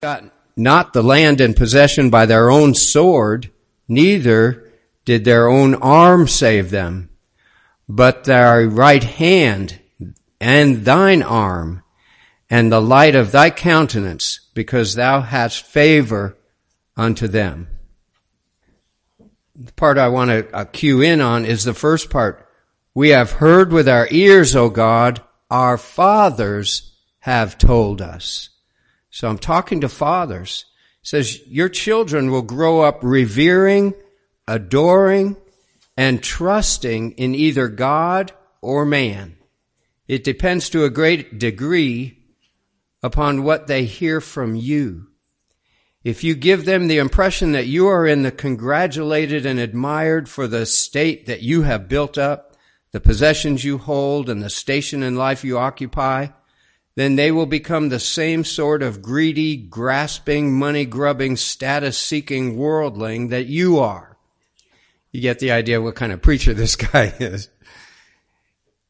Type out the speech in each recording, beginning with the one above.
got not the land in possession by their own sword, neither did their own arm save them, but thy right hand and thine arm and the light of thy countenance, because thou hast favor unto them. The part I want to uh, cue in on is the first part. We have heard with our ears, O God, our fathers have told us. So I'm talking to fathers. It says your children will grow up revering, adoring, and trusting in either God or man. It depends to a great degree upon what they hear from you. If you give them the impression that you are in the congratulated and admired for the state that you have built up, the possessions you hold, and the station in life you occupy, then they will become the same sort of greedy, grasping, money grubbing, status seeking worldling that you are. You get the idea what kind of preacher this guy is.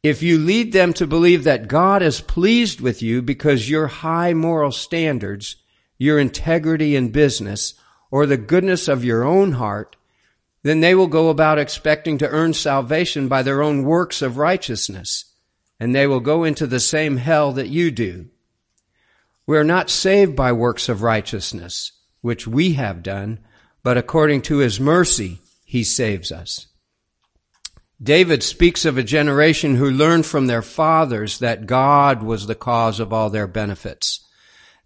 If you lead them to believe that God is pleased with you because your high moral standards, your integrity in business, or the goodness of your own heart, then they will go about expecting to earn salvation by their own works of righteousness and they will go into the same hell that you do. We are not saved by works of righteousness, which we have done, but according to his mercy, he saves us. David speaks of a generation who learned from their fathers that God was the cause of all their benefits.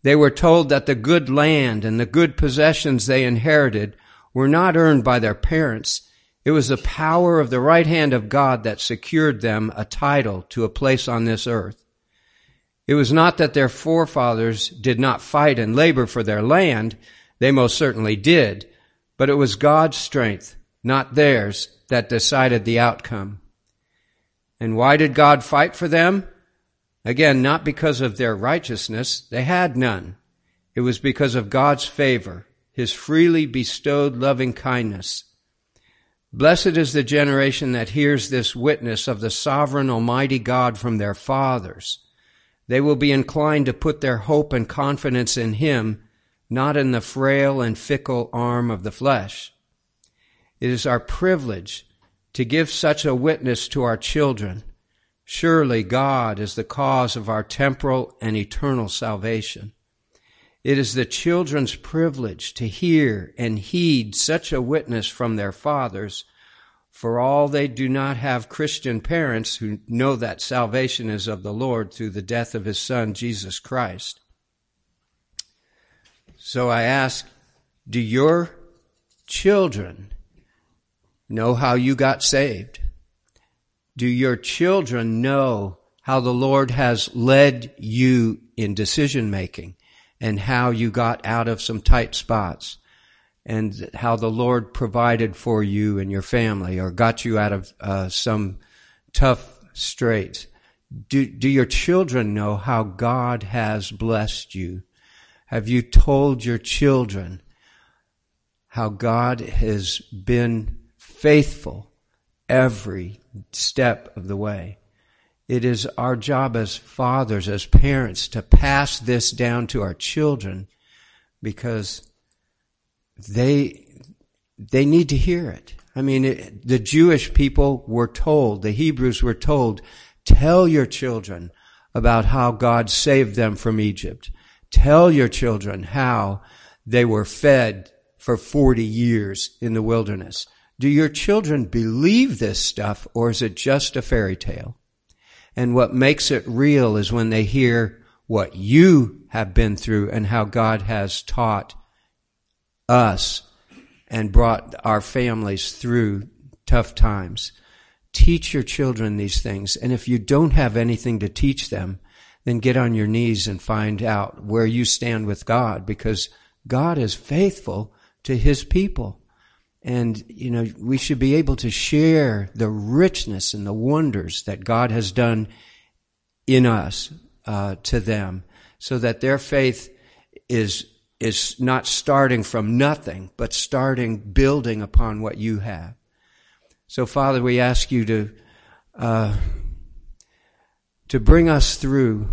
They were told that the good land and the good possessions they inherited were not earned by their parents, it was the power of the right hand of God that secured them a title to a place on this earth. It was not that their forefathers did not fight and labor for their land. They most certainly did. But it was God's strength, not theirs, that decided the outcome. And why did God fight for them? Again, not because of their righteousness. They had none. It was because of God's favor, His freely bestowed loving kindness. Blessed is the generation that hears this witness of the sovereign Almighty God from their fathers. They will be inclined to put their hope and confidence in Him, not in the frail and fickle arm of the flesh. It is our privilege to give such a witness to our children. Surely God is the cause of our temporal and eternal salvation. It is the children's privilege to hear and heed such a witness from their fathers, for all they do not have Christian parents who know that salvation is of the Lord through the death of his Son, Jesus Christ. So I ask, do your children know how you got saved? Do your children know how the Lord has led you in decision making? And how you got out of some tight spots and how the Lord provided for you and your family or got you out of uh, some tough straits. Do, do your children know how God has blessed you? Have you told your children how God has been faithful every step of the way? It is our job as fathers, as parents, to pass this down to our children because they, they need to hear it. I mean, it, the Jewish people were told, the Hebrews were told, tell your children about how God saved them from Egypt. Tell your children how they were fed for 40 years in the wilderness. Do your children believe this stuff or is it just a fairy tale? And what makes it real is when they hear what you have been through and how God has taught us and brought our families through tough times. Teach your children these things. And if you don't have anything to teach them, then get on your knees and find out where you stand with God because God is faithful to his people. And, you know, we should be able to share the richness and the wonders that God has done in us uh, to them so that their faith is is not starting from nothing, but starting building upon what you have. So, Father, we ask you to uh, to bring us through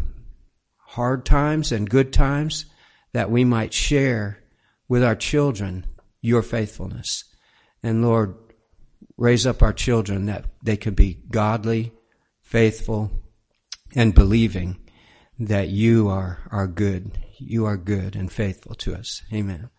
hard times and good times, that we might share with our children your faithfulness. And Lord, raise up our children that they could be godly, faithful, and believing that you are, are good. You are good and faithful to us. Amen.